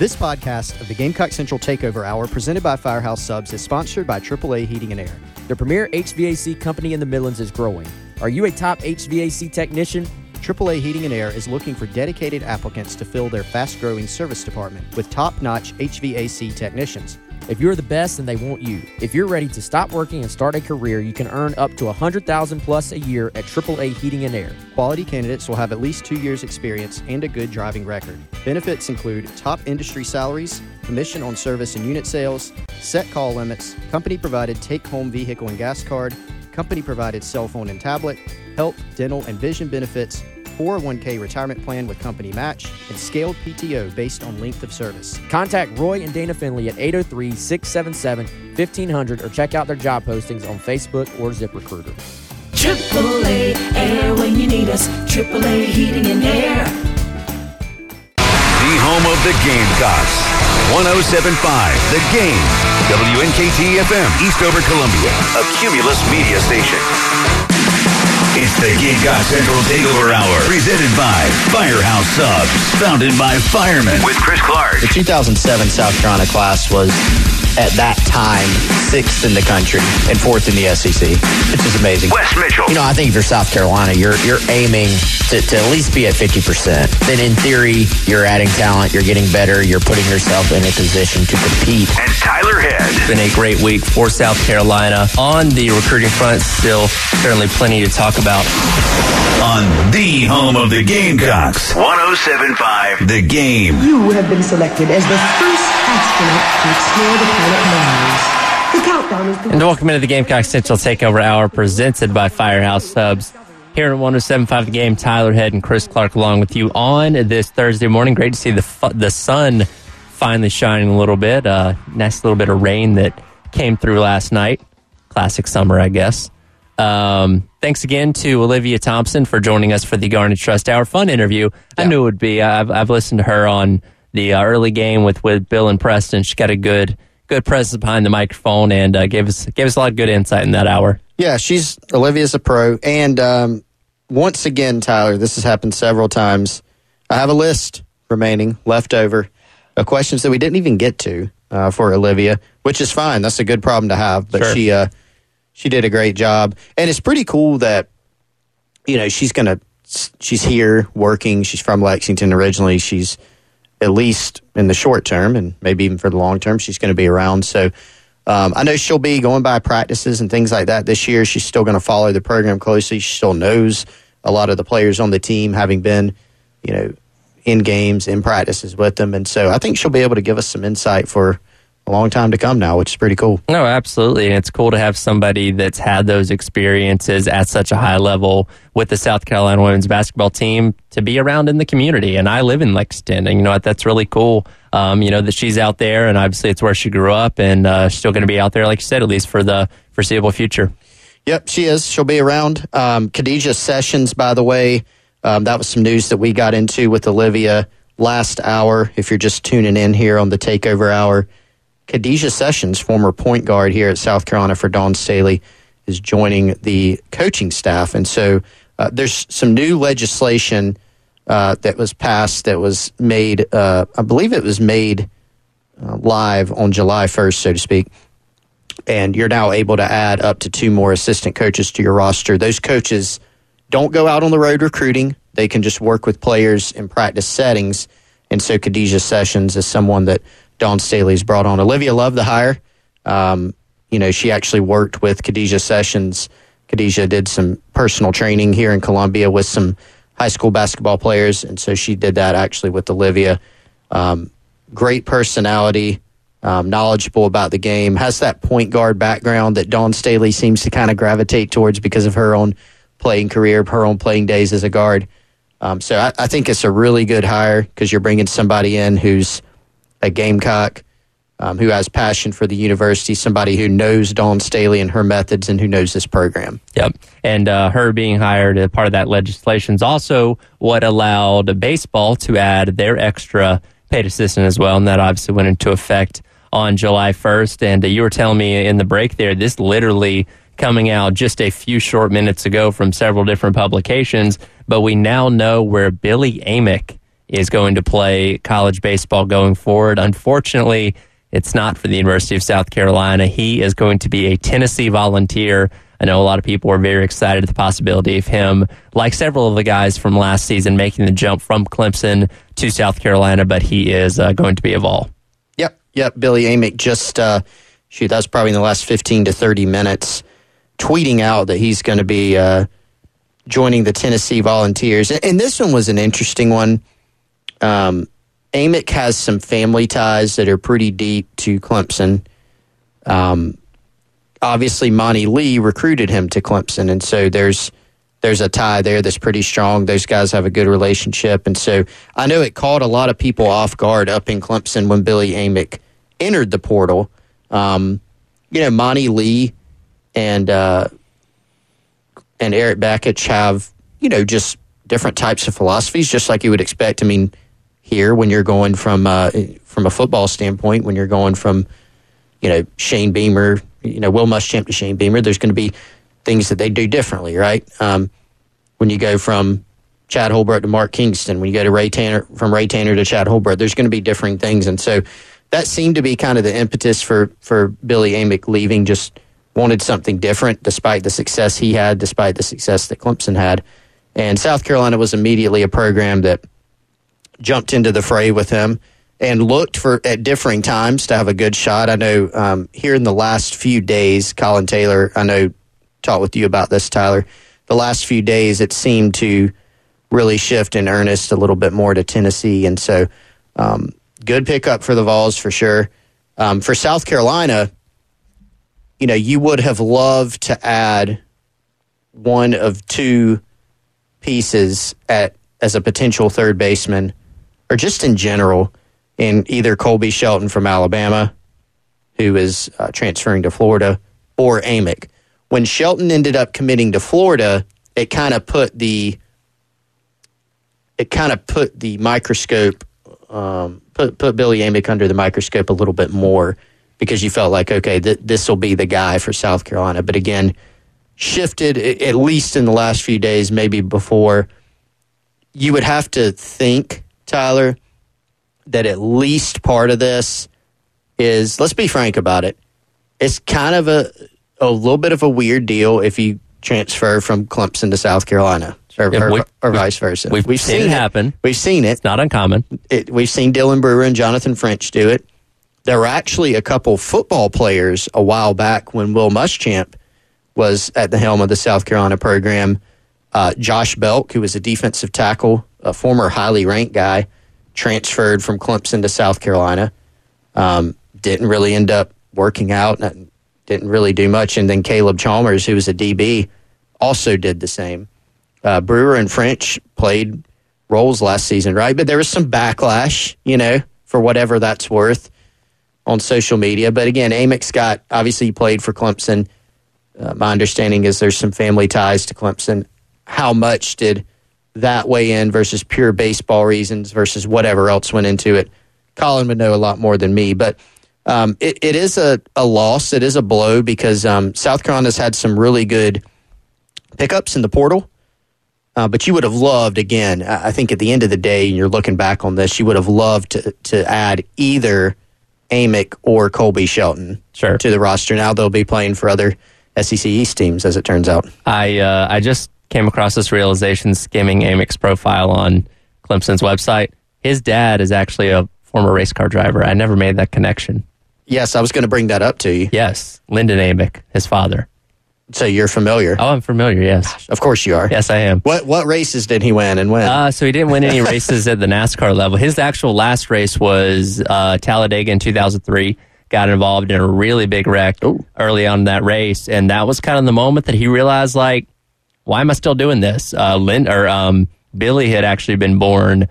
This podcast of the Gamecock Central Takeover Hour presented by Firehouse Subs is sponsored by AAA Heating and Air. The premier HVAC company in the Midlands is growing. Are you a top HVAC technician? AAA Heating and Air is looking for dedicated applicants to fill their fast growing service department with top notch HVAC technicians. If you're the best, then they want you. If you're ready to stop working and start a career, you can earn up to 100000 plus a year at AAA Heating and Air. Quality candidates will have at least two years' experience and a good driving record. Benefits include top industry salaries, commission on service and unit sales, set call limits, company provided take home vehicle and gas card, company provided cell phone and tablet, health, dental, and vision benefits, 401k retirement plan with company match, and scaled PTO based on length of service. Contact Roy and Dana Finley at 803 677 1500 or check out their job postings on Facebook or ZipRecruiter. AAA Air when you need us. AAA Heating and Air. The home of the Gamecocks. 1075 The Game. WNKT FM, Eastover, Columbia. A Cumulus media station. It's the Gamecock Central Takeover Hour, presented by Firehouse Subs, founded by firemen with Chris Clark. The 2007 South Carolina class was at that time sixth in the country and fourth in the SEC, which is amazing. Wes Mitchell. You know, I think if you're South Carolina, you're you're aiming to, to at least be at 50%. Then in theory, you're adding talent, you're getting better, you're putting yourself in a position to compete. And Tyler Head. It's been a great week for South Carolina. On the recruiting front, still certainly plenty to talk about. On the home of the Gamecocks. 1075 The Game. You have been selected as the first astronaut to explore the planet Mars. The countdown is And welcome into the Gamecock Central Takeover Hour presented by Firehouse Subs. Here at 1075 The Game, Tyler Head and Chris Clark along with you on this Thursday morning. Great to see the fu- the sun finally shining a little bit. Uh, nice little bit of rain that came through last night. Classic summer, I guess. Um, thanks again to Olivia Thompson for joining us for the Garnet Trust Hour. Fun interview. I knew it would be. I've, I've listened to her on the uh, early game with, with Bill and Preston. She's got a good good presence behind the microphone and uh, gave us gave us a lot of good insight in that hour. Yeah, she's Olivia's a pro, and um, once again, Tyler, this has happened several times. I have a list remaining left over of questions that we didn't even get to uh, for Olivia, which is fine. That's a good problem to have. But Sure. she uh, she did a great job, and it's pretty cool that you know she's gonna she's here working. She's from Lexington originally. She's at least in the short term, and maybe even for the long term, she's going to be around. So. Um, I know she'll be going by practices and things like that this year. She's still going to follow the program closely. She still knows a lot of the players on the team, having been, you know, in games, in practices with them. And so I think she'll be able to give us some insight for a long time to come now, which is pretty cool. No, absolutely. And it's cool to have somebody that's had those experiences at such a high level with the South Carolina women's basketball team to be around in the community. And I live in Lexington, and you know what? That's really cool. Um, you know, that she's out there, and obviously it's where she grew up, and uh, she's still going to be out there, like you said, at least for the foreseeable future. Yep, she is. She'll be around. Um, Khadijah Sessions, by the way, um, that was some news that we got into with Olivia last hour. If you're just tuning in here on the Takeover Hour, Khadijah Sessions, former point guard here at South Carolina for Dawn Staley, is joining the coaching staff. And so uh, there's some new legislation uh, that was passed that was made, uh, I believe it was made uh, live on July 1st, so to speak and you're now able to add up to two more assistant coaches to your roster. Those coaches don't go out on the road recruiting. They can just work with players in practice settings. And so Khadijah Sessions is someone that Dawn Staley's brought on. Olivia loved the hire. Um, you know, she actually worked with Khadijah Sessions. Khadijah did some personal training here in Columbia with some high school basketball players. And so she did that actually with Olivia. Um, great personality, um, knowledgeable about the game, has that point guard background that Dawn Staley seems to kind of gravitate towards because of her own playing career, her own playing days as a guard. Um, so I, I think it's a really good hire because you're bringing somebody in who's a Gamecock, um, who has passion for the university, somebody who knows Dawn Staley and her methods, and who knows this program. Yep. And uh, her being hired as part of that legislation is also what allowed baseball to add their extra paid assistant as well. And that obviously went into effect on July 1st. And uh, you were telling me in the break there, this literally coming out just a few short minutes ago from several different publications. But we now know where Billy Amick is going to play college baseball going forward. Unfortunately, it's not for the University of South Carolina. He is going to be a Tennessee volunteer. I know a lot of people are very excited at the possibility of him, like several of the guys from last season, making the jump from Clemson to South Carolina, but he is uh, going to be a Vol. Yep, yep. Billy Amick just, uh, shoot, that's probably in the last 15 to 30 minutes, tweeting out that he's going to be uh, joining the Tennessee Volunteers. And this one was an interesting one. Um, Amick has some family ties that are pretty deep to Clemson. Um, obviously, Monte Lee recruited him to Clemson, and so there's there's a tie there that's pretty strong. Those guys have a good relationship, and so I know it caught a lot of people off guard up in Clemson when Billy Amick entered the portal. Um, you know, Monte Lee and uh, and Erik Bakich have you know just different types of philosophies, just like you would expect. I mean here when you're going from uh, from a football standpoint, when you're going from you know Shane Beamer, you know Will Muschamp to Shane Beamer, there's going to be things that they do differently, right? Um, when you go from Chad Holbrook to Mark Kingston, when you go to Ray Tanner from Ray Tanner to Chad Holbrook, there's going to be differing things, and so that seemed to be kind of the impetus for for Billy Amick leaving. Just wanted something different, despite the success he had, despite the success that Clemson had, and South Carolina was immediately a program that jumped into the fray with him and looked for at differing times to have a good shot. I know um, here in the last few days, Colin Taylor, I know talked with you about this, Tyler. The last few days, it seemed to really shift in earnest a little bit more to Tennessee, and so um, good pickup for the Vols for sure. Um, for South Carolina, you know, you would have loved to add one of two pieces at as a potential third baseman or just in general, in either Colby Shelton from Alabama, who is uh, transferring to Florida, or Amick. When Shelton ended up committing to Florida, it kind of put the it kind of put the microscope um, put put Billy Amick under the microscope a little bit more because you felt like okay th- this will be the guy for South Carolina. But again, shifted at least in the last few days, maybe before. You would have to think Tyler, that at least part of this is let's be frank about it. It's kind of a a little bit of a weird deal if you transfer from Clemson to South Carolina or, Yeah, or- or vice versa. we've seen it happen. We've seen it. It's not uncommon. it. We've seen Dylan Brewer and Jonathan French do it. There were actually a couple football players a while back when Will Muschamp was at the helm of the South Carolina program. Uh, Josh Belk, who was a defensive tackle, a former highly ranked guy, transferred from Clemson to South Carolina. Um, didn't really end up working out. Didn't really do much. And then Caleb Chalmers, who was a DB, also did the same. Uh, Brewer and French played roles last season, right? But there was some backlash, you know, for whatever that's worth on social media. But again, Amick Scott obviously played for Clemson. Uh, my understanding is there's some family ties to Clemson. How much did that weigh in versus pure baseball reasons versus whatever else went into it? Colin would know a lot more than me, but um, it, it is a, a loss. It is a blow because um, South Carolina's had some really good pickups in the portal. Uh, but you would have loved, again, I I think at the end of the day, and you're looking back on this, you would have loved to, to add either Amick or Colby Shelton Sure. to the roster. Now they'll be playing for other SEC East teams, as it turns out. I uh, I just came across this realization skimming Amick's profile on Clemson's website. His dad is actually a former race car driver. I never made that connection. Yes, I was going to bring that up to you. Yes, Lyndon Amick, his father. So you're familiar. Oh, I'm familiar. Yes, Of course you are. yes, I am. What what races did he win and when? Uh, so he didn't win any races at the NASCAR level. His actual last race was uh, Talladega in 2003. Got involved in a really big wreck Ooh. early on in that race, and that was kind of the moment that he realized, like, why am I still doing this? Uh, Lynn or um, Billy had actually been born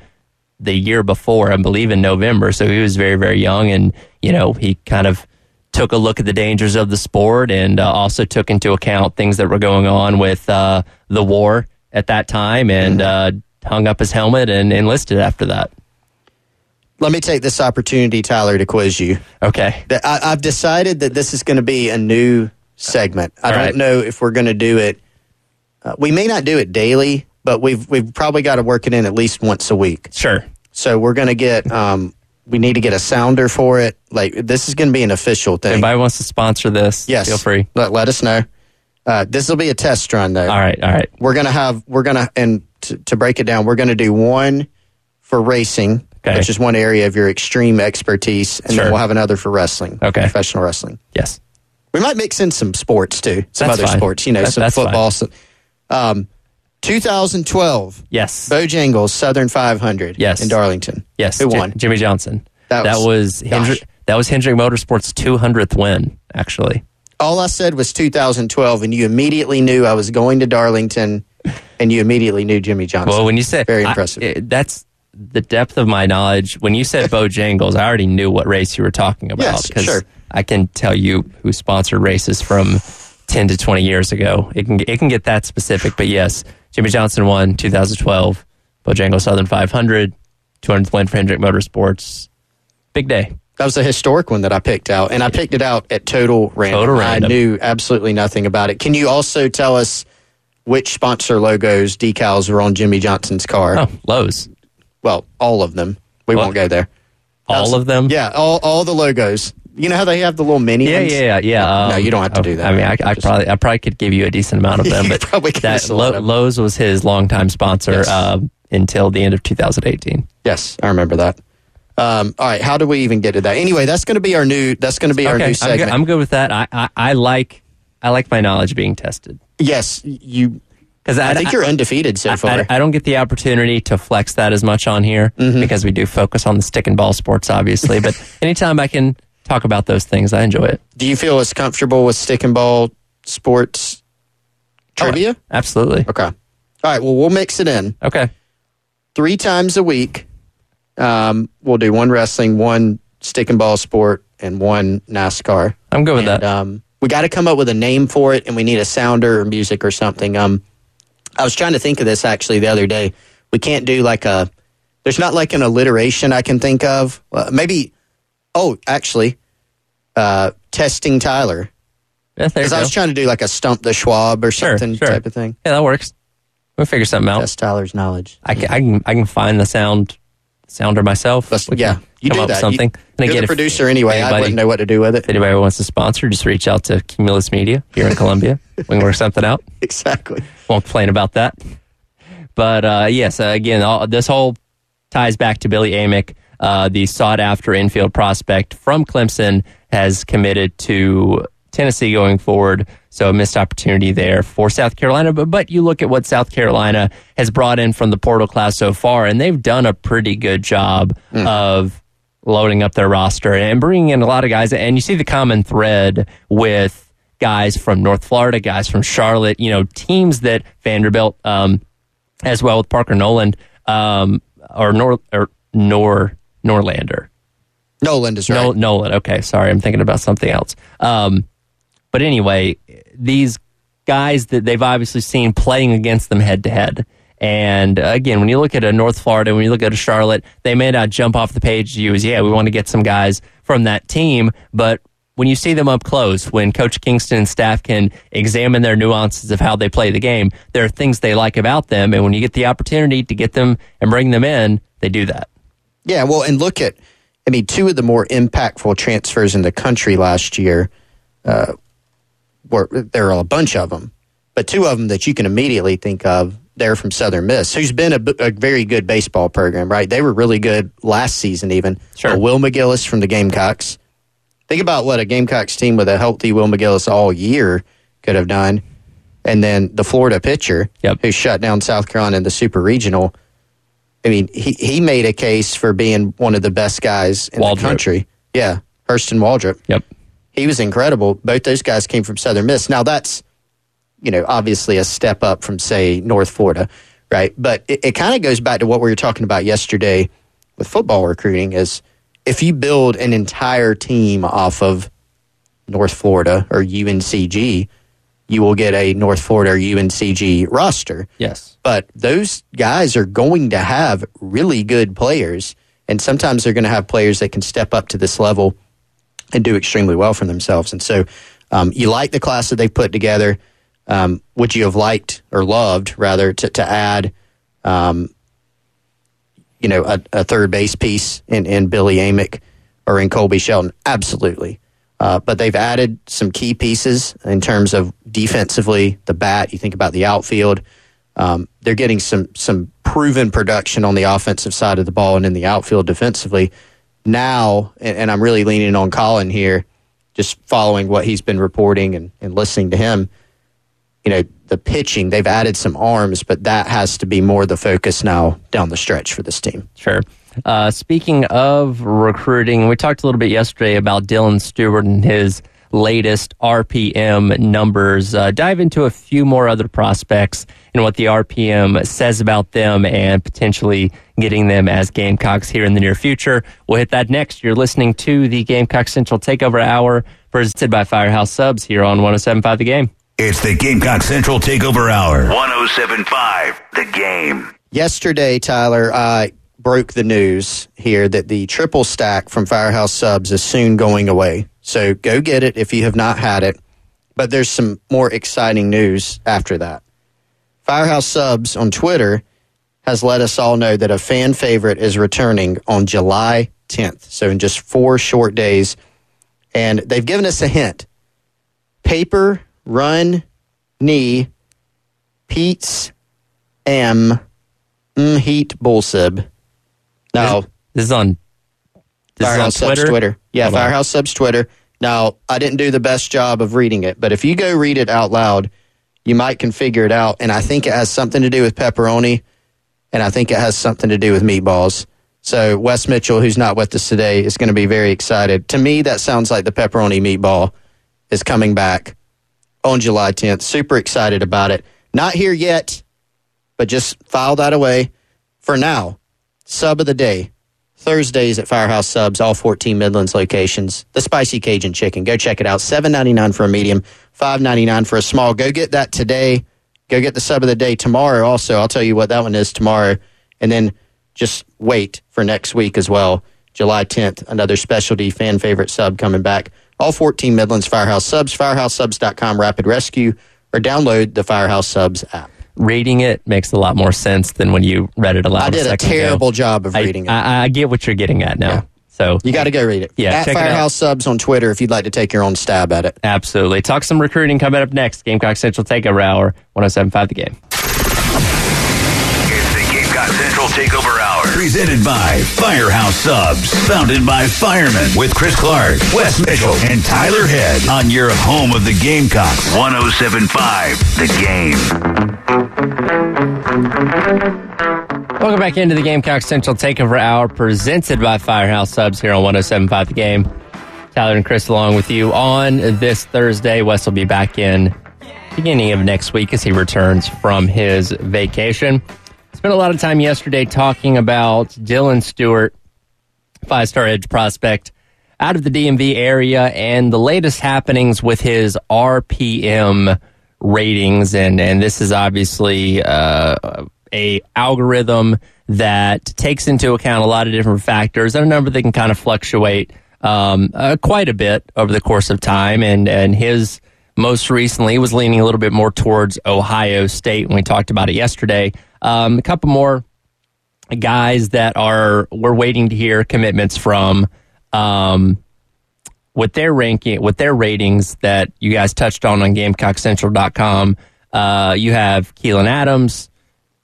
the year before, I believe in November. So he was very, very young. And, you know, he kind of took a look at the dangers of the sport and uh, also took into account things that were going on with uh, the war at that time and uh, hung up his helmet and enlisted after that. Let me take this opportunity, Tyler, to quiz you. Okay. I, I've decided that this is going to be a new segment. I All don't right. know if we're going to do it. Uh, we may not do it daily, but we've we've probably got to work it in at least once a week. Sure. So we're going to get. Um, we need to get a sounder for it. Like this is going to be an official thing. If anybody wants to sponsor this? yes, Feel free. Let, let us know. Uh, this will be a test run, though. All right. All right. We're gonna have. We're gonna and to, to break it down, we're gonna do one for racing, Okay. which is one area of your extreme expertise, and Sure. then we'll have another for wrestling, Okay. professional wrestling. Yes. We might mix in some sports too, some That's other fine. sports, you know, That- some that's football. Some, um, 2012, Yes. Bojangles Southern 500 Yes. in Darlington. Yes. Who J- won? Jimmie Johnson. That That was- was. Hendrick, that was Hendrick Motorsports' 200th win, actually. All I said was 2012, and you immediately knew I was going to Darlington, and you immediately knew Jimmie Johnson. Well, when you said Very I- impressive. it- that's the depth of my knowledge. When you said Bojangles, I already knew what race you were talking about Yes, because sure. I can tell you who sponsored races from 10 to 20 years ago. It can it can get that specific, but yes, Jimmie Johnson won 2012 Bojangles Southern 500, 200th win for Hendrick Motorsports. Big day. That was a historic one that I picked out, and I picked it out at total random. Total I knew absolutely nothing about it. Can you also tell us which sponsor logos, decals were on Jimmie Johnson's car? Oh, Lowe's. Well, all of them. We What? won't go there. All of them? Yeah, all, all the logos. You know how they have the little mini Yeah, ones? yeah, yeah, yeah. No, Um, you don't have to oh, do that. I mean, I, I probably, I probably could give you a decent amount of them, You but probably could that give us a lot Lo- Lowe's was his longtime sponsor Yes. uh, until the end of 2018. Yes, I remember that. Um, all right, how do we even get to that? Anyway, that's going to be our new. That's going to be our new I'm segment. good, I'm good with that. I, I, I like, I like my knowledge being tested yes, you. because I think you're undefeated so I, far. I, I don't get the opportunity to flex that as much on here Mm-hmm. because we do focus on the stick and ball sports, obviously. but anytime I can talk about those things, I enjoy it. do you feel as comfortable with stick and ball sports trivia? Absolutely. Okay. All right. Well, we'll mix it in Okay. three times a week. Um, we'll do one wrestling, one stick and ball sport, and one NASCAR. I'm good with And, that. um, we got to come up with a name for it, and we need a sounder or music or something. Um, I was trying to think of this actually the other day. We can't do like a. There's not like an alliteration I can think of. Uh, maybe. Oh, actually, uh, testing Tyler. yeah, Because go. I was trying to do like a stump the Schwab or something sure. type of thing. yeah, that works. We'll figure something out. Test Tyler's knowledge. I can, I can I can find the sound sounder myself. Let's- yeah, you come do up with that. something. You, and you're again, the if producer anyway. I anybody- wouldn't know what to do with it. If anybody wants to sponsor, just reach out to Cumulus Media here in Columbia. We can work something out. exactly. Won't complain about that. But uh, yes, uh, again, all, this whole ties back to Billy Amick, uh, the sought after infield prospect from Clemson, has committed to Tennessee going forward. So a missed opportunity there for South Carolina. But but you look at what South Carolina has brought in from the portal class so far, and they've done a pretty good job of loading up their roster and bringing in a lot of guys. And you see the common thread with guys from North Florida, guys from Charlotte, you know, teams that Vanderbilt, um, as well with Parker Noland, um, or Nor or Nor Norlander. Nolan is right. No, Nolan. Okay, sorry, I'm thinking about something else. Um, but anyway, these guys that they've obviously seen playing against them head to head. And uh, again, when you look at a North Florida, when you look at a Charlotte, they may not jump off the page to you as, yeah, we want to get some guys from that team. But when you see them up close, when Coach Kingston and staff can examine their nuances of how they play the game, there are things they like about them. And when you get the opportunity to get them and bring them in, they do that. Yeah, well, and look at, I mean, two of the more impactful transfers in the country last year uh, were, there are a bunch of them, but two of them that you can immediately think of, they're from Southern Miss, who's been a very good baseball program, right? They were really good last season, even. Sure. Uh, Will McGillis from the Gamecocks. Think about what a Gamecocks team with a healthy Will McGillis all year could have done. And then the Florida pitcher, Yep. who shut down South Carolina in the Super Regional. I mean, he, he made a case for being one of the best guys in Waldrop. the country. Yeah, Hurston Waldrop. Yep. He was incredible. Both those guys came from Southern Miss. Now that's, you know, obviously a step up from say North Florida. right? But it, it kind of goes back to what we were talking about yesterday with football recruiting is if you build an entire team off of North Florida or UNCG, you will get a North Florida or UNCG roster. Yes. But those guys are going to have really good players, and sometimes they're going to have players that can step up to this level and do extremely well for themselves. And so, um, you like the class that they've put together. Um, would you have liked or loved rather to, to add, um, you know, a, a, third base piece in, in Billy Amick or in Colby Shelton? Absolutely. Uh, but they've added some key pieces in terms of defensively, the bat. You think about the outfield. Um, they're getting some some proven production on the offensive side of the ball and in the outfield defensively. Now, and, and I'm really leaning on Colin here, just following what he's been reporting and, and listening to him. You know, the pitching, they've added some arms, but that has to be more the focus now down the stretch for this team. Sure. Uh, speaking of recruiting, we talked a little bit yesterday about Dylan Stewart and his latest RPM numbers. Uh, dive into a few more other prospects and what the RPM says about them and potentially getting them as Gamecocks here in the near future. We'll hit that next. You're listening to the Gamecock Central Takeover Hour presented by Firehouse Subs here on 1075 The Game. It's the Gamecock Central Takeover Hour. 1075 The Game. Yesterday, Tyler, I broke the news here that the triple stack from Firehouse Subs is soon going away. So go get it if you have not had it. But there's some more exciting news after that. Firehouse Subs on Twitter has let us all know that a fan favorite is returning on July 10th. So in just four short days. And they've given us a hint paper, run, knee, Pete's, M, heat, bull bullsib. Now, this is on this Firehouse is on Twitter. Subs Twitter. Yeah, Hold on. Firehouse Subs Twitter. Now, I didn't do the best job of reading it, but if you go read it out loud, you might can figure it out. And I think it has something to do with pepperoni, and I think it has something to do with meatballs. So Wes Mitchell, who's not with us today, is going to be very excited. To me, that sounds like the pepperoni meatball is coming back on July 10th. Super excited about it. Not here yet, but just file that away for now. Sub of the day. Thursdays at Firehouse Subs, all 14 Midlands locations. The spicy Cajun chicken. Go check it out. $7.99 for a medium, $5.99 for a small. Go get that today. Go get the sub of the day tomorrow. Also, I'll tell you what that one is tomorrow. And then just wait for next week as well. July 10th, another specialty fan favorite sub coming back. All 14 Midlands Firehouse Subs, firehousesubs.com, Rapid Rescue, or download the Firehouse Subs app. Reading it makes a lot more sense than when you read it aloud. I did a second ago. terrible job of I- reading it. I, I get what you're getting at now. Yeah. So You got to go read it. Yeah, At check it out. Firehouse Subs on Twitter if you'd like to take your own stab at it. Absolutely. Talk some recruiting coming up next. Gamecock Central Takeover Hour, 1075 The Game. It's the Gamecock Central Takeover Hour. Presented by Firehouse Subs. Founded by firemen with Chris Clark, Wes Mitchell, and Tyler Head. On your home of the Gamecocks. 1075 The Game. Welcome back into the Gamecock Central Takeover Hour, presented by Firehouse Subs here on 1075 The Game. Tyler and Chris along with you on this Thursday. Wes will be back in beginning of next week as he returns from his vacation. Spent a lot of time yesterday talking about Dylan Stewart, five star edge prospect out of the DMV area, and the latest happenings with his RPM ratings. And, and this is obviously uh, a algorithm that takes into account a lot of different factors and a number that can kind of fluctuate um, uh, quite a bit over the course of time. And, and his most recently was leaning a little bit more towards Ohio State when we talked about it yesterday. Um, a couple more guys that are we're waiting to hear commitments from um, with their ranking with their ratings that you guys touched on on gamecockcentral.com uh, you have Keelan Adams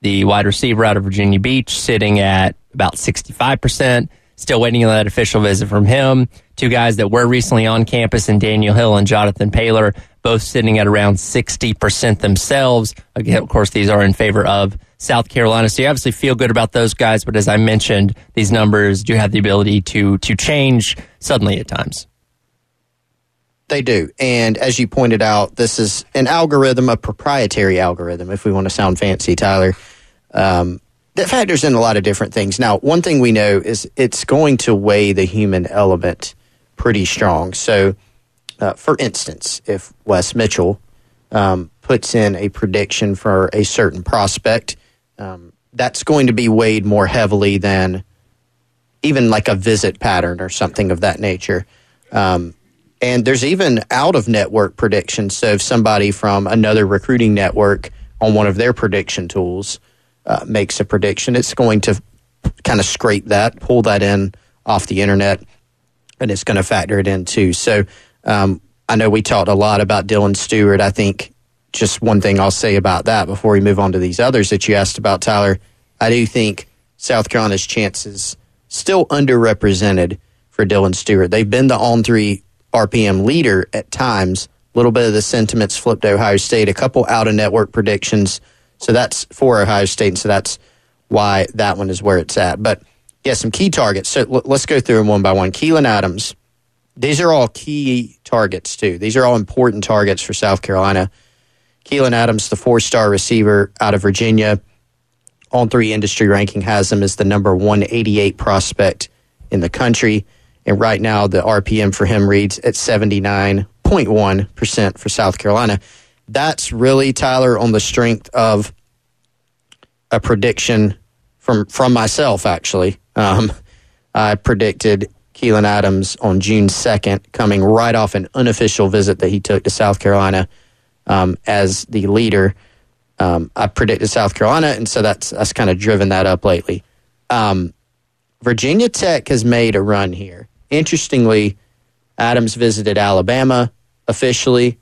the wide receiver out of Virginia Beach sitting at about 65% still waiting on that official visit from him. Two guys that were recently on campus in Daniel Hill and Jonathan Paylor both sitting at around 60% themselves. Again of course these are in favor of South Carolina. So you obviously feel good about those guys, but as I mentioned, these numbers do have the ability to to change suddenly at times. They do. And as you pointed out, this is an algorithm, a proprietary algorithm, if we want to sound fancy, Tyler. Um, that factors in a lot of different things. Now, one thing we know is it's going to weigh the human element pretty strong. So, uh, for instance, if Wes Mitchell um, puts in a prediction for a certain prospect, um, that's going to be weighed more heavily than even like a visit pattern or something of that nature. Um, and there's even out of network predictions. So if somebody from another recruiting network on one of their prediction tools uh, makes a prediction, it's going to kind of scrape that, pull that in off the internet, and it's going to factor it in too. So um, I know we talked a lot about Dylan Stewart. I think just one thing I'll say about that before we move on to these others that you asked about, Tyler. I do think South Carolina's chances still underrepresented for Dylan Stewart. They've been the on three RPM leader at times. A little bit of the sentiments flipped to Ohio State. A couple out of network predictions. So that's for Ohio State. And so that's why that one is where it's at. But yeah, some key targets. So l- let's go through them one by one. Keelan Adams. These are all key targets, too. These are all important targets for South Carolina. Keelan Adams, the four star receiver out of Virginia. On three industry ranking has him as the number 188 prospect in the country. And right now, the RPM for him reads at 79.1% for South Carolina. That's really, Tyler, on the strength of a prediction from, from myself, actually. Um, I predicted Keelan Adams on June 2nd, coming right off an unofficial visit that he took to South Carolina um, as the leader. Um, I predicted South Carolina, and so that's that's kind of driven that up lately. Um, Virginia Tech has made a run here. Interestingly, Adams visited Alabama officially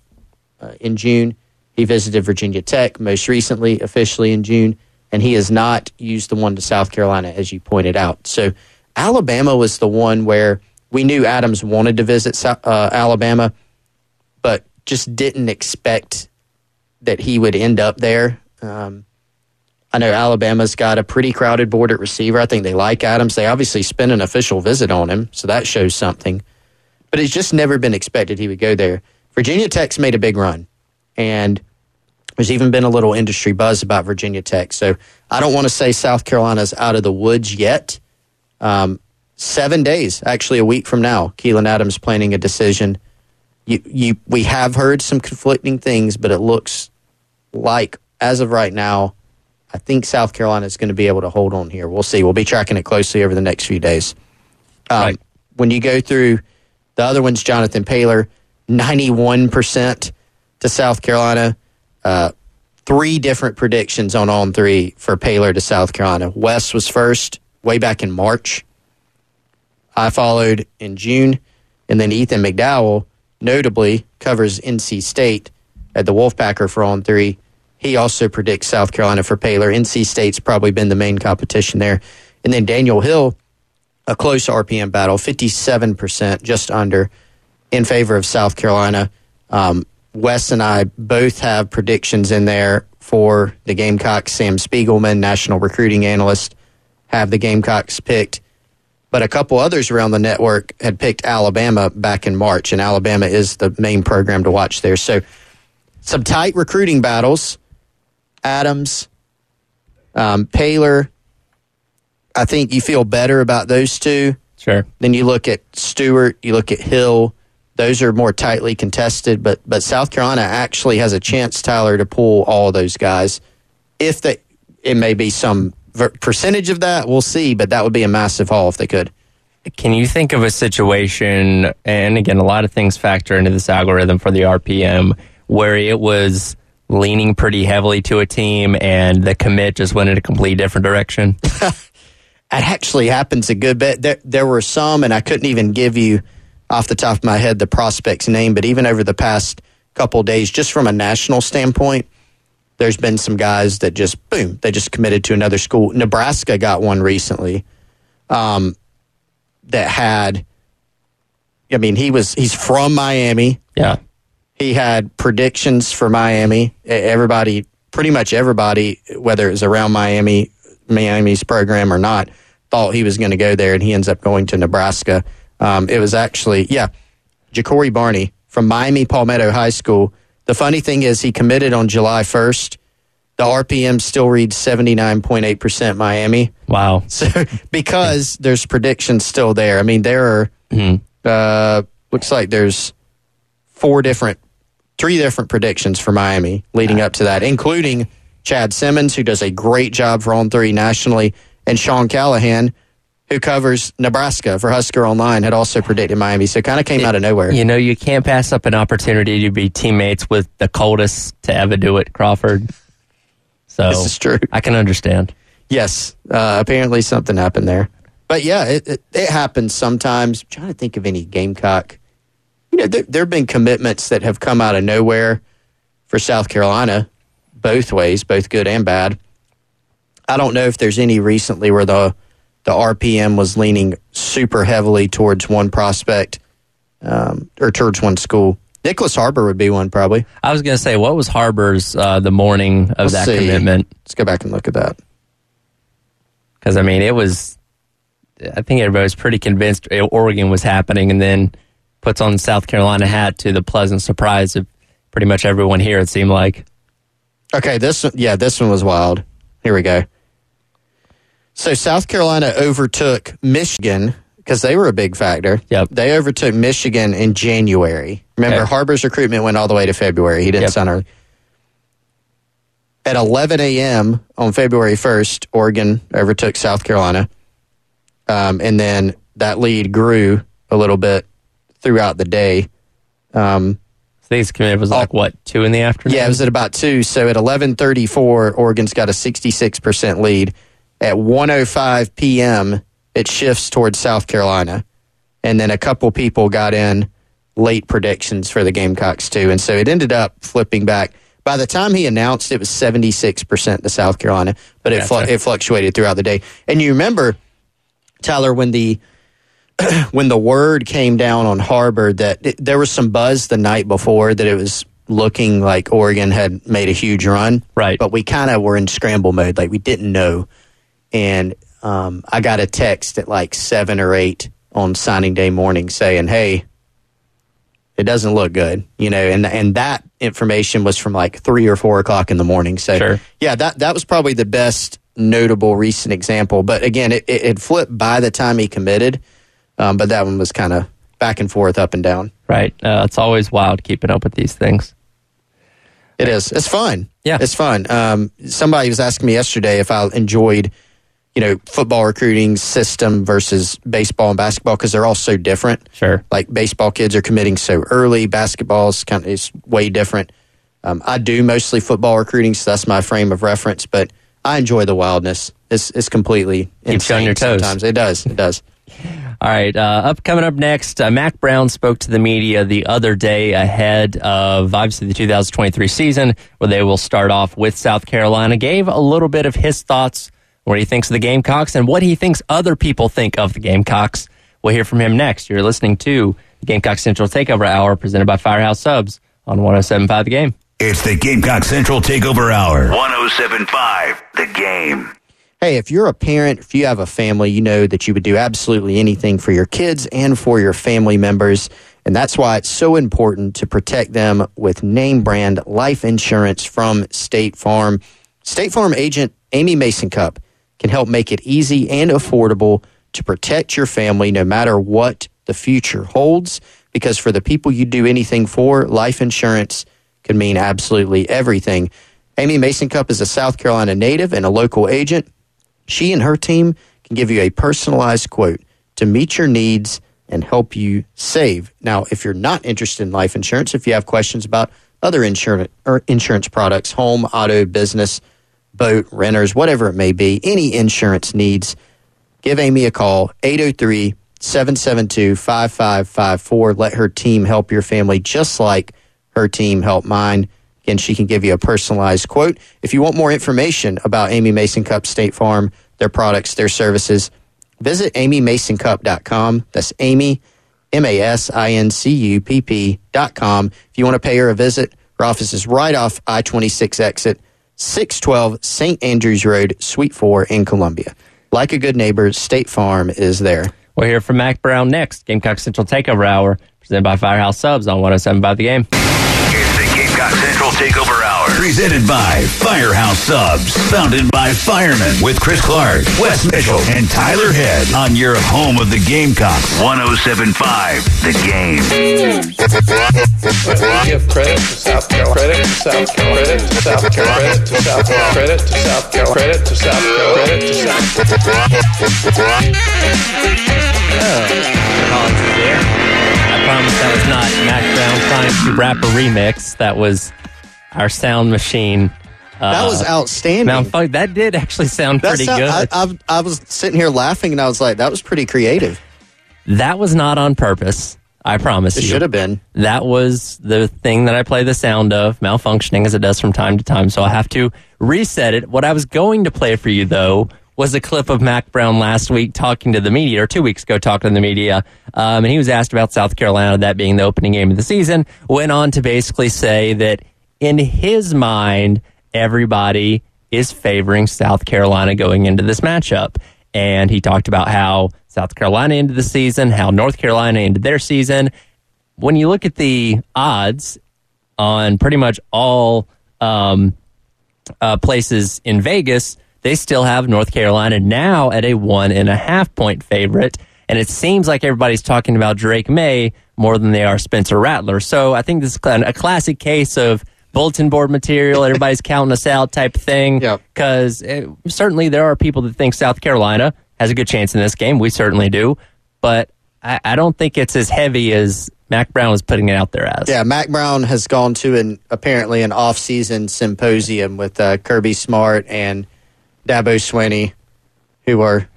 uh, in June. He visited Virginia Tech most recently, officially in June, and he has not used the one to South Carolina, as you pointed out. So Alabama was the one where we knew Adams wanted to visit uh, Alabama, but just didn't expect that he would end up there. Um, I know Alabama's got a pretty crowded board at receiver. I think they like Adams. They obviously spent an official visit on him, so that shows something. But it's just never been expected he would go there. Virginia Tech's made a big run, and there's even been a little industry buzz about Virginia Tech. So I don't want to say South Carolina's out of the woods yet. Um, seven days, actually a week from now, Keelan Adams planning a decision. You, you, we have heard some conflicting things, but it looks like as of right now, I think South Carolina is going to be able to hold on here. We'll see. We'll be tracking it closely over the next few days. Um, right. When you go through the other ones, Jonathan Paylor, 91% to South Carolina. Uh, three different predictions on on three for Paylor to South Carolina. Wes was first way back in March. I followed in June. And then Ethan McDowell, notably, covers NC State at the Wolfpacker for on three. He also predicts South Carolina for Paylor. NC State's probably been the main competition there. And then Daniel Hill, a close RPM battle, 57%, just under, in favor of South Carolina. Um, Wes and I both have predictions in there for the Gamecocks. Sam Spiegelman, national recruiting analyst, have the Gamecocks picked. But a couple others around the network had picked Alabama back in March, and Alabama is the main program to watch there. So some tight recruiting battles. Adams, um, Paylor. I think you feel better about those two. Sure. Then you look at Stewart, you look at Hill. Those are more tightly contested, but but South Carolina actually has a chance, Tyler, to pull all those guys. If they, it may be some percentage of that, we'll see, but that would be a massive haul if they could. Can you think of a situation, and again, a lot of things factor into this algorithm for the RPM, where it was leaning pretty heavily to a team and the commit just went in a completely different direction? it actually happens a good bit. There, there were some, and I couldn't even give you off the top of my head the prospect's name, but even over the past couple days, just from a national standpoint, there's been some guys that just boom, they just committed to another school. Nebraska got one recently um, that had. I mean, he was he's from Miami. Yeah, he had predictions for Miami. Everybody, pretty much everybody, whether it was around Miami, Miami's program or not, thought he was going to go there, and he ends up going to Nebraska. Um, it was actually, yeah, Ja'Cory Barney from Miami Palmetto High School. The funny thing is, he committed on July 1st, the RPM still reads 79.8% Miami. Wow. So because there's predictions still there. I mean, there are Mm-hmm. uh, looks like there's four different, three different predictions for Miami leading up to that, including Chad Simmons, who does a great job for On Three nationally, and Sean Callahan, who covers Nebraska for Husker Online, had also predicted Miami. So it kind of came out of nowhere. You know, you can't pass up an opportunity to be teammates with the coldest to ever do it, Crawford. So This is true. I can understand. Yes, uh, apparently something happened there. But yeah, it, it, it happens sometimes. I'm trying to think of any Gamecock. You know, there, there have been commitments that have come out of nowhere for South Carolina, both ways, both good and bad. I don't know if there's any recently where the the RPM was leaning super heavily towards one prospect um, or towards one school. Nyckoles Harbor would be one probably. I was going to say, what was Harbor's uh, the morning of Let's that see. commitment? Let's go back and look at that. Because, I mean, it was, I think everybody was pretty convinced Oregon was happening and then puts on the South Carolina hat to the pleasant surprise of pretty much everyone here, it seemed like. Okay, this one, yeah, this one was wild. Here we go. So South Carolina overtook Michigan because they were a big factor. Yep. They overtook Michigan in January. Remember, Okay. Harbor's recruitment went all the way to February. He didn't Yep. sign. At 11 a.m. on February 1st, Oregon overtook South Carolina. Um, and then that lead grew a little bit throughout the day. Um, think his commitment was like, what, two in the afternoon? yeah, it was at about two. So at eleven thirty four, Oregon's got a sixty six percent lead. At 1:05 p.m., it shifts towards South Carolina, and then a couple people got in late predictions for the Gamecocks too, and so it ended up flipping back. By the time he announced, it was seventy six percent to South Carolina, but it Gotcha. it fluctuated throughout the day. And you remember, Tyler, when the when the word came down on Harbor that it, there was some buzz the night before that it was looking like Oregon had made a huge run. Right. But we kind of were in scramble mode, like we didn't know. And um, I got a text at like seven or eight on signing day morning saying, "Hey, it doesn't look good," you know. And and that information was from like three or four o'clock in the morning. So Sure. yeah, that that was probably the best notable recent example. But again, it, it, it flipped by the time he committed. Um, but that one was kind of back and forth, up and down. Right. Uh, it's always wild keeping up with these things. It is. It's fun. Yeah. it's fun. Um, somebody was asking me yesterday if I enjoyed, you know, football recruiting system versus baseball and basketball because they're all so different. Sure. Like baseball kids are committing so early. Basketball's kind of is way different. Um, I do mostly football recruiting, so that's my frame of reference. But I enjoy the wildness. It's it's completely Keeps you on your toes. Sometimes it does. It does. All right, uh, up coming up next, uh, Mack Brown spoke to the media the other day ahead of obviously the 2023 season, where they will start off with South Carolina. Gave a little bit of his thoughts, what he thinks of the Gamecocks, and what he thinks other people think of the Gamecocks. We'll hear from him next. You're listening to the Gamecock Central Takeover Hour, presented by Firehouse Subs on 107.5 The Game. It's the Gamecock Central Takeover Hour. 1075 The Game. Hey, if you're a parent, if you have a family, you know that you would do absolutely anything for your kids and for your family members. And that's why it's so important to protect them with name brand life insurance from State Farm. State Farm agent Amy Masincupp can help make it easy and affordable to protect your family no matter what the future holds. Because for the people you do anything for, life insurance can mean absolutely everything. Amy Masincupp is a South Carolina native and a local agent. She and her team can give you a personalized quote to meet your needs and help you save. Now, if you're not interested in life insurance, if you have questions about other insurance or insurance products, home, auto, business, boat, renters, whatever it may be, any insurance needs, give Amy a call 803 772 5554. Let her team help your family just like her team helped mine. Again, she can give you a personalized quote. If you want more information about Amy Masincupp State Farm, their products, their services, visit amymasincupp.com. That's Amy, M A S I N C U P P dot com. If you want to pay her a visit, her office is right off I 26 exit, 612 St. Andrews Road, Suite 4 in Columbia. Like a good neighbor, State Farm is there. We'll hear from Mack Brown next. Gamecock Central Takeover Hour, presented by Firehouse Subs on 107.5 The Game. It's the Gamecock Central Takeover Hour. Presented by Firehouse Subs. Founded by firemen with Chris Clark, Wes Mitchell, and Tyler Head on your home of the Gamecocks. 1075 The Game. give credit to South Carolina, credit to South Carolina, credit to South Carolina, credit to South Carolina, credit to South Carolina, credit to South Carolina, credit to South Apologies there. I promise that was not Mack Brown trying to rap a remix. That was our sound machine. Uh, That was outstanding. malfunc- That did actually sound That pretty sound- good. I, I, I was sitting here laughing and I was like, that was pretty creative. that was not on purpose. I promise It you. should have been. that was the thing that I play the sound of, malfunctioning as it does from time to time. So I have to reset it. What I was going to play for you, though, was a clip of Mack Brown last week talking to the media, or two weeks ago talking to the media. Um, and he was asked about South Carolina, that being the opening game of the season. Went on to basically say that in his mind, everybody is favoring South Carolina going into this matchup. And he talked about how South Carolina ended the season, how North Carolina ended their season. When you look at the odds on pretty much all um, uh, places in Vegas, they still have North Carolina now at a one and a half point favorite. And it seems like everybody's talking about Drake Maye more than they are Spencer Rattler. So I think this is a classic case of bulletin board material. Everybody's counting us out type thing. Yep. Because certainly there are people that think South Carolina has a good chance in this game. We certainly do. But I, I don't think it's as heavy as Mack Brown is putting it out there as. Yeah, Mack Brown has gone to an apparently an off-season symposium with uh, Kirby Smart and Dabo Swinney, who are,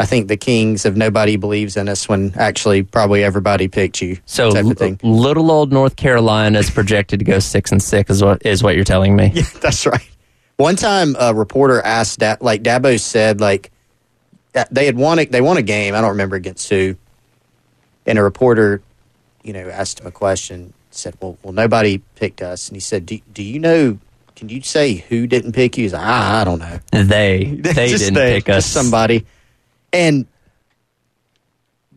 I think, the kings of nobody believes in us when actually probably everybody picked you. So type l- of thing. little old North Carolina is projected to go six and six. Is what is what you're telling me? Yeah, that's right. One time, a reporter asked that, like Dabo said, like they had won a, they won a game. I don't remember against who, and a reporter, you know, asked him a question. Said, "Well, well, nobody picked us," and he said, "Do, do you know? Can you say who didn't pick you?" He's like, ah, "I don't know. They they didn't they, pick us. somebody." And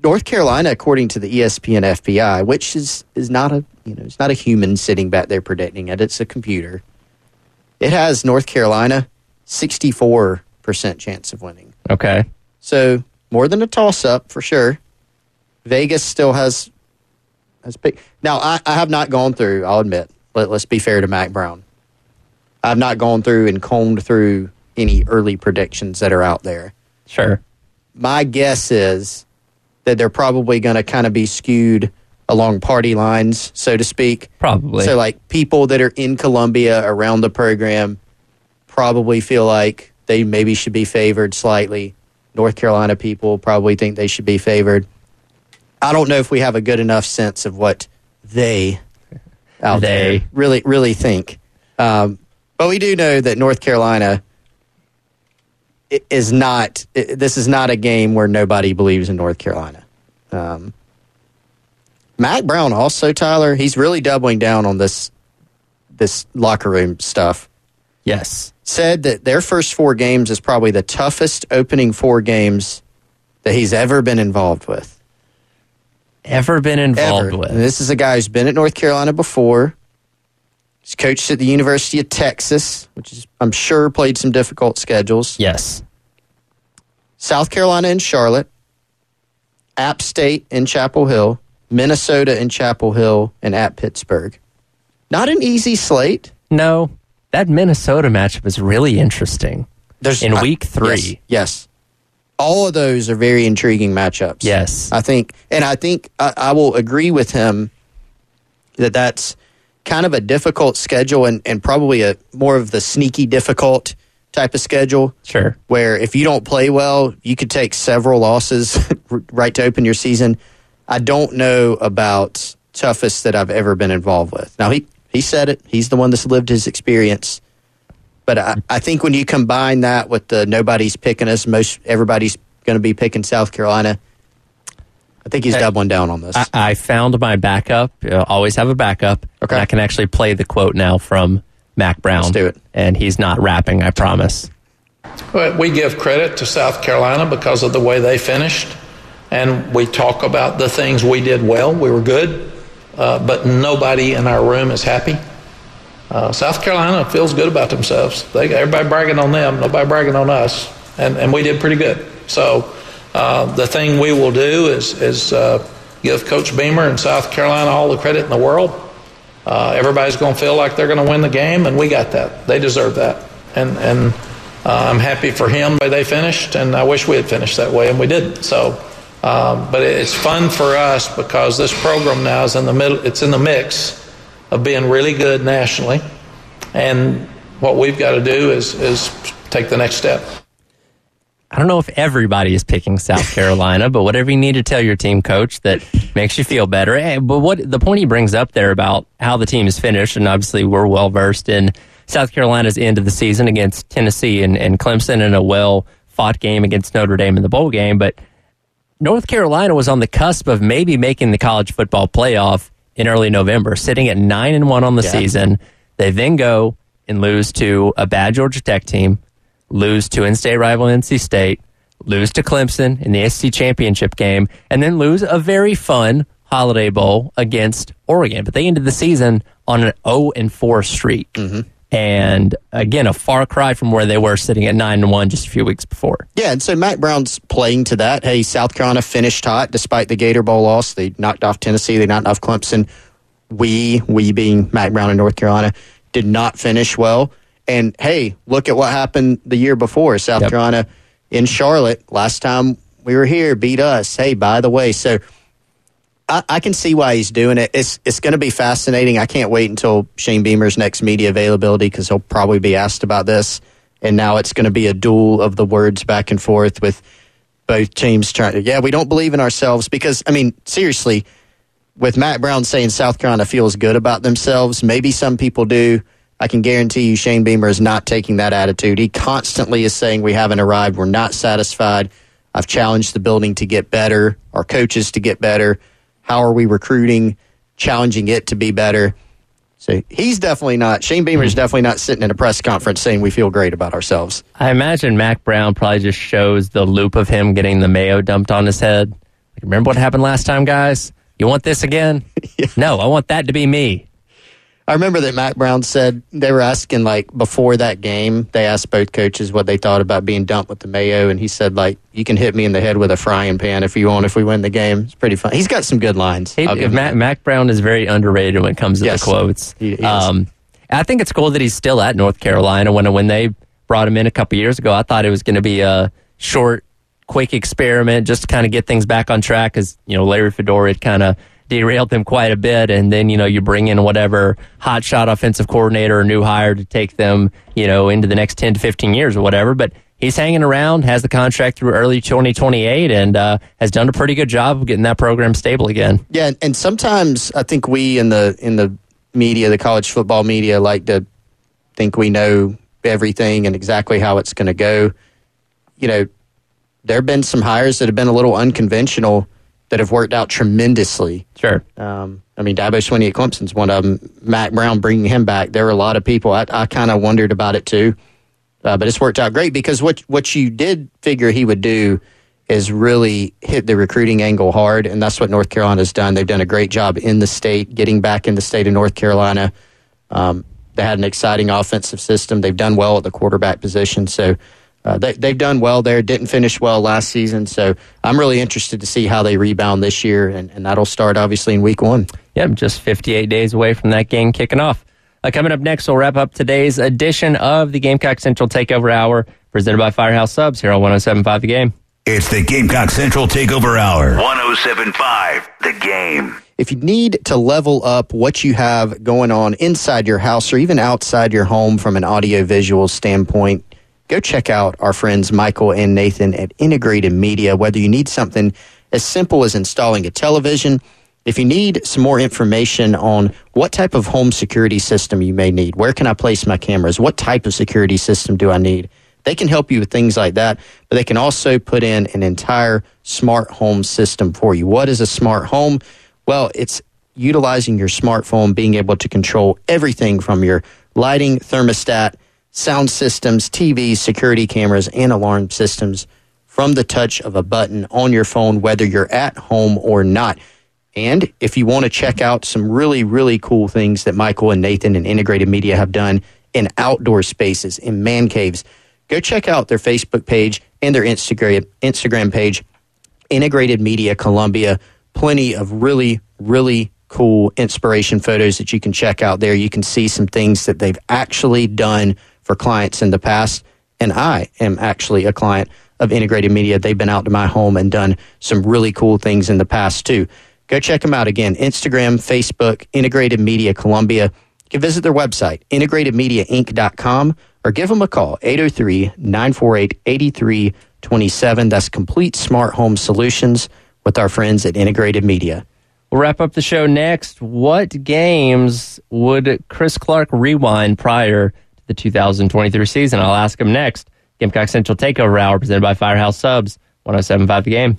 North Carolina, according to the ESPN FPI, which is is not a you know it's not a human sitting back there predicting it; it's a computer. It has North Carolina sixty four percent chance of winning, Okay. so more than a toss up for sure. Vegas still has has picked. Now I, I have not gone through. I'll admit. Let, let's be fair to Mack Brown. I've not gone through and combed through any early predictions that are out there Sure. My guess is that they're probably going to kind of be skewed along party lines, so to speak. Probably. So, like people that are in Columbia around the program probably feel like they maybe should be favored slightly. North Carolina people probably think they should be favored. I don't know if we have a good enough sense of what they out They. there really really think. Um, but we do know that North Carolina is not. This is not a game where nobody believes in North Carolina. Um, Mack Brown also, Tyler, he's really doubling down on this this locker room stuff. yes. Said that their first four games is probably the toughest opening four games that he's ever been involved with. Ever been involved Ever. with? And this is a guy who's been at North Carolina before. He's coached at the University of Texas, which is I'm sure played some difficult schedules. yes. South Carolina and Charlotte, App State in Chapel Hill, Minnesota in Chapel Hill, and at Pittsburgh. Not an easy slate. No. That Minnesota matchup is really interesting. There's In week three. Yes, yes. All of those are very intriguing matchups. Yes. I think, and I think I, I will agree with him that that's kind of a difficult schedule and, and probably a more of the sneaky difficult type of schedule. Sure. where if you don't play well, you could take several losses right to open your season. I don't know about toughest that I've ever been involved with. Now he he said it. He's the one that's lived his experience. But I, I think when you combine that with the nobody's picking us, most everybody's going to be picking South Carolina. I think he's Hey, doubling down on this. I, I found my backup. Uh, always have a backup. Okay. And I can actually play the quote now from Mack Brown. Let's do it. And he's not rapping, I promise. But we give credit to South Carolina because of the way they finished, and we talk about the things we did well. We were good, uh, but nobody in our room is happy. uh, South Carolina feels good about themselves. They everybody bragging on them, nobody bragging on us, and, and we did pretty good. So uh, the thing we will do is, is uh, give Coach Beamer and South Carolina all the credit in the world. Uh, everybody's going to feel like they're going to win the game, and we got that. They deserve that, and and uh, I'm happy for him the way they finished, and I wish we had finished that way, and we didn't. So. Um, but it's fun for us because this program now is in the middle. It's in the mix of being really good nationally, and what we've got to do is is take the next step. I don't know if everybody is picking South Carolina, but whatever you need to tell your team coach that makes you feel better. Eh, But what the point he brings up there about how the team is finished, and obviously we're well versed in South Carolina's end of the season against Tennessee and, and Clemson in a well fought game against Notre Dame in the bowl game. But North Carolina was on the cusp of maybe making the college football playoff in early November, sitting at nine and one on the Yeah. season. They then go and lose to a bad Georgia Tech team, lose to in-state rival NC State, lose to Clemson in the ACC championship game, and then lose a very fun Holiday Bowl against Oregon. But they ended the season on an 0 and 4 streak. Mm-hmm. And again, a far cry from where they were sitting at 9 and 1 just a few weeks before. Yeah, and so Mack Brown's playing to that. Hey, South Carolina finished hot despite the Gator Bowl loss. They knocked off Tennessee. They knocked off Clemson. We, we being Mack Brown in North Carolina, did not finish well. And hey, look at what happened the year before. South Yep. Carolina in Charlotte last time we were here beat us. Hey, by the way, so I, I can see why he's doing it. It's it's going to be fascinating. I can't wait until Shane Beamer's next media availability because he'll probably be asked about this. And now it's going to be a duel of the words back and forth with both teams trying to. Yeah, we don't believe in ourselves because I mean seriously, with Mack Brown saying South Carolina feels good about themselves, maybe some people do. I can guarantee you Shane Beamer is not taking that attitude. He constantly is saying we haven't arrived, we're not satisfied. I've challenged the building to get better, our coaches to get better. How are we recruiting? Challenging it to be better. So he's definitely not. Shane Beamer is definitely not sitting in a press conference saying we feel great about ourselves. I imagine Mack Brown probably just shows the loop of him getting the mayo dumped on his head. Like, remember what happened last time, guys? You want this again? No, I want that to be me. I remember that Mack Brown said they were asking like before that game, they asked both coaches what they thought about being dumped with the mayo, and he said like, "You can hit me in the head with a frying pan if you want. If we win the game, it's pretty fun." He's got some good lines. He, I'll give him Mack, that. Mack Brown is very underrated when it comes to Yes. the quotes. He- he um, I think it's cool that he's still at North Carolina. When when they brought him in a couple years ago, I thought it was going to be a short, quick experiment just to kind of get things back on track because you know Larry Fedora had kind of derailed them quite a bit, and then you know you bring in whatever hotshot offensive coordinator or new hire to take them you know into the next ten to fifteen years or whatever, but. He's hanging around, has the contract through early 2028, and uh, has done a pretty good job of getting that program stable again. Yeah, and sometimes I think we in the in the media, the college football media, like to think we know everything and exactly how it's going to go. You know, there have been some hires that have been a little unconventional that have worked out tremendously. Sure. Um, I mean, Dabo Swinney at Clemson's one of them. Mack Brown bringing him back. There were a lot of people. I, I kind of wondered about it too, uh, but it's worked out great because what what you did figure he would do is really hit the recruiting angle hard, and that's what North Carolina's done. They've done a great job in the state, getting back in the state of North Carolina. Um, they had an exciting offensive system. They've done well at the quarterback position, so. Uh, they, they've done well there. Didn't finish well last season, so I'm really interested to see how they rebound this year, and, and that'll start obviously in week one. Yep, just 58 days away from that game kicking off. Uh, coming up next, we'll wrap up today's edition of the Gamecock Central Takeover Hour, presented by Firehouse Subs here on 1075 The Game. It's the Gamecock Central Takeover Hour. 1075 The Game. If you need to level up what you have going on inside your house or even outside your home from an audio visual standpoint, go check out our friends Michael and Nathan at Integrated Media. Whether you need something as simple as installing a television, if you need some more information on what type of home security system you may need, where can I place my cameras, what type of security system do I need, they can help you with things like that, but they can also put in an entire smart home system for you. What is a smart home? Well, it's utilizing your smartphone, being able to control everything from your lighting, thermostat, sound systems, TVs, security cameras, and alarm systems from the touch of a button on your phone, whether you're at home or not. And if you want to check out some really, really cool things that Michael and Nathan and Integrated Media have done in outdoor spaces, in man caves, go check out their Facebook page and their Instagram Instagram page, Integrated Media Columbia. Plenty of really, really cool inspiration photos that you can check out there. You can see some things that they've actually done for clients in the past. And I am actually a client of Integrated Media. They've been out to my home and done some really cool things in the past too. Go check them out again. Instagram, Facebook, Integrated Media Columbia. You can visit their website, integratedmediainc.com, or give them a call, 803 948 8327. That's Complete Smart Home Solutions with our friends at Integrated Media. We'll wrap up the show next. What games would Chris Clark rewind prior the 2023 season? I'll ask him next. Gamecock Central Takeover Hour presented by Firehouse Subs, 1075 The Game.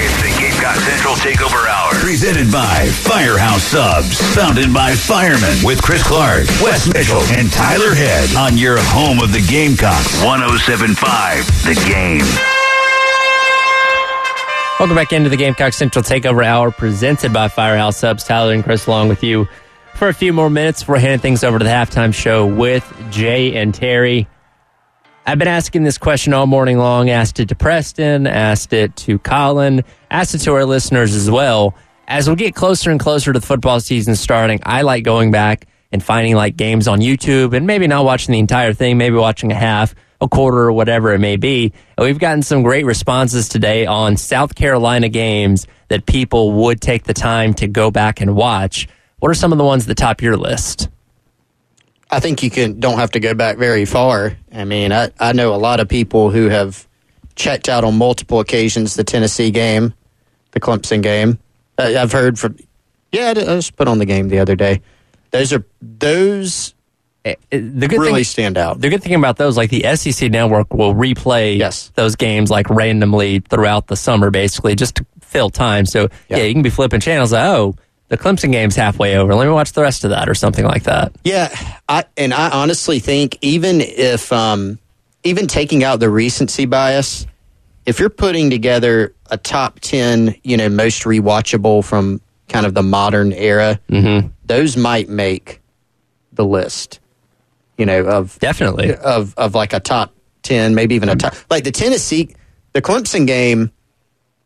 It's the Gamecock Central Takeover Hour. Presented by Firehouse Subs. Founded by firemen with Chris Clark, Wes Mitchell, and Tyler Head on your home of the Gamecocks. 1075 The Game. Welcome back into the Gamecock Central Takeover Hour presented by Firehouse Subs. Tyler and Chris along with you for a few more minutes before handing things over to the halftime show with Jay and Terry. I've been asking this question all morning long, asked it to Preston, asked it to Colin, asked it to our listeners as well. As we get closer and closer to the football season starting, I like going back and finding like games on YouTube and maybe not watching the entire thing, maybe watching a half, a quarter, or whatever it may be. And we've gotten some great responses today on South Carolina games that people would take the time to go back and watch. What are some of the ones at the top of your list? I think you can don't have to go back very far. I mean, I, I know a lot of people who have checked out on multiple occasions the Tennessee game, the Clemson game. Uh, I've heard from yeah, I just put on the game the other day. Those are those the good really thing, stand out. The good thing about those, like the SEC network, will replay Yes. those games like randomly throughout the summer, basically just to fill time. So yeah, Yeah. you can be flipping channels. Like, oh, the Clemson game's halfway over. Let me watch the rest of that, or something like that. Yeah, I and I honestly think even if um, even taking out the recency bias, if you're putting together a top ten, you know, most rewatchable from kind of the modern era, those might make the list. You know, of Definitely. of of like a top ten, maybe even a top like the Tennessee, the Clemson game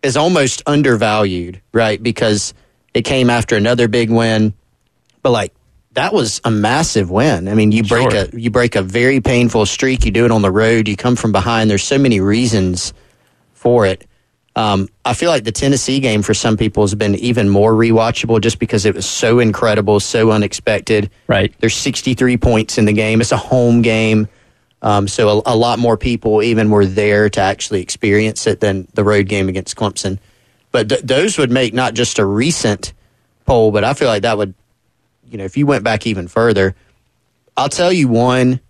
is almost undervalued, right? Because it came after another big win, but like that was a massive win. I mean, you break Sure. a you break a very painful streak. You do it on the road. You come from behind. There's so many reasons for it. Um, I feel like the Tennessee game for some people has been even more rewatchable just because it was so incredible, so unexpected. Right. There's 63 points in the game. It's a home game. Um, so a, a lot more people even were there to actually experience it than the road game against Clemson. But th- those would make not just a recent poll, but I feel like that would, you know, if you went back even further, I'll tell you one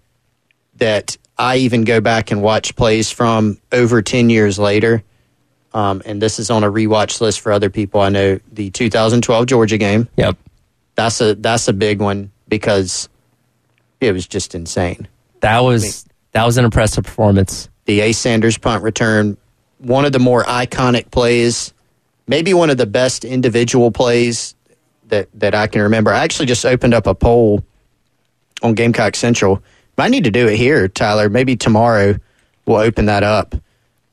that I even go back and watch plays from over 10 years later. Um, and this is on a rewatch list for other people. I know the 2012 Georgia game. Yep. That's a that's a big one because it was just insane. That was that was an impressive performance. The Ace Sanders punt return, one of the more iconic plays, maybe one of the best individual plays that that I can remember. I actually just opened up a poll on Gamecock Central. I need to do it here, Tyler. Maybe tomorrow we'll open that up.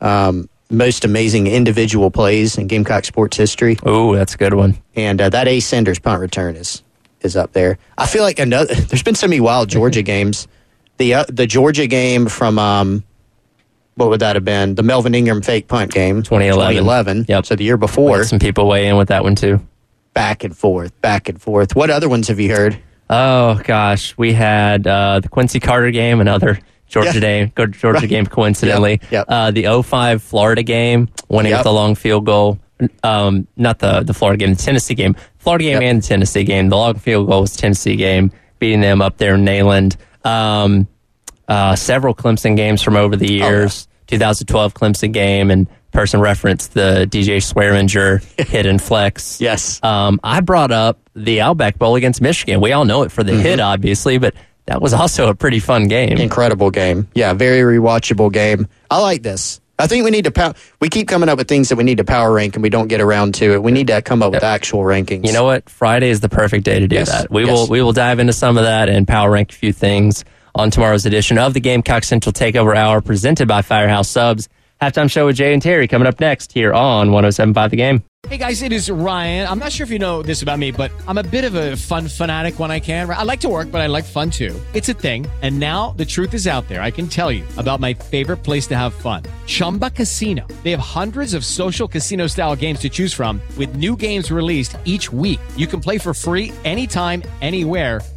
Um, most amazing individual plays in Gamecock sports history. Oh, that's a good one. and uh, that Ace Sanders punt return is is up there. I feel like another. There's been so many wild Georgia games. The uh, the Georgia game from um, what would that have been? The Melvin Ingram fake punt game, 2011. 2011. Yep. So the year before, some people weigh in with that one too. back and forth, back and forth. What other ones have you heard? Oh gosh, we had uh, the Quincy Carter game, another Georgia Yeah. game, Georgia Right. game coincidentally. Yep, yep. Uh, the 05 Florida game, winning Yep. with a long field goal. Um, not the the Florida game, the Tennessee game. Florida game and the Tennessee game. The long field goal was Tennessee game, beating them up there in Neyland. Um, uh, several Clemson games from over Oh, the years. 2012 Clemson game, and person referenced the DJ Swearinger hit and flex. Yes. Um, I brought up the Outback Bowl against Michigan. We all know it for the Mm-hmm. hit, obviously, but that was also a pretty fun game. Incredible game. Yeah, very rewatchable game. I like this. I think we need to power. we keep coming up with things that we need to power rank and we don't get around to it. We need to come up with actual rankings. You know what? Friday is the perfect day to do Yes. that. We Yes. will we will dive into some of that and power rank a few things on tomorrow's edition of the Gamecock Central Takeover Hour presented by Firehouse Subs. Halftime show with Jay and Terry coming up next here on 1075 The Game. Hey guys, it is Ryan. I'm not sure if you know this about me, but I'm a bit of a fun fanatic when I can. I like to work, but I like fun too. It's a thing. And now the truth is out there. I can tell you about my favorite place to have fun Chumba Casino. They have hundreds of social casino style games to choose from, with new games released each week. You can play for free anytime, anywhere.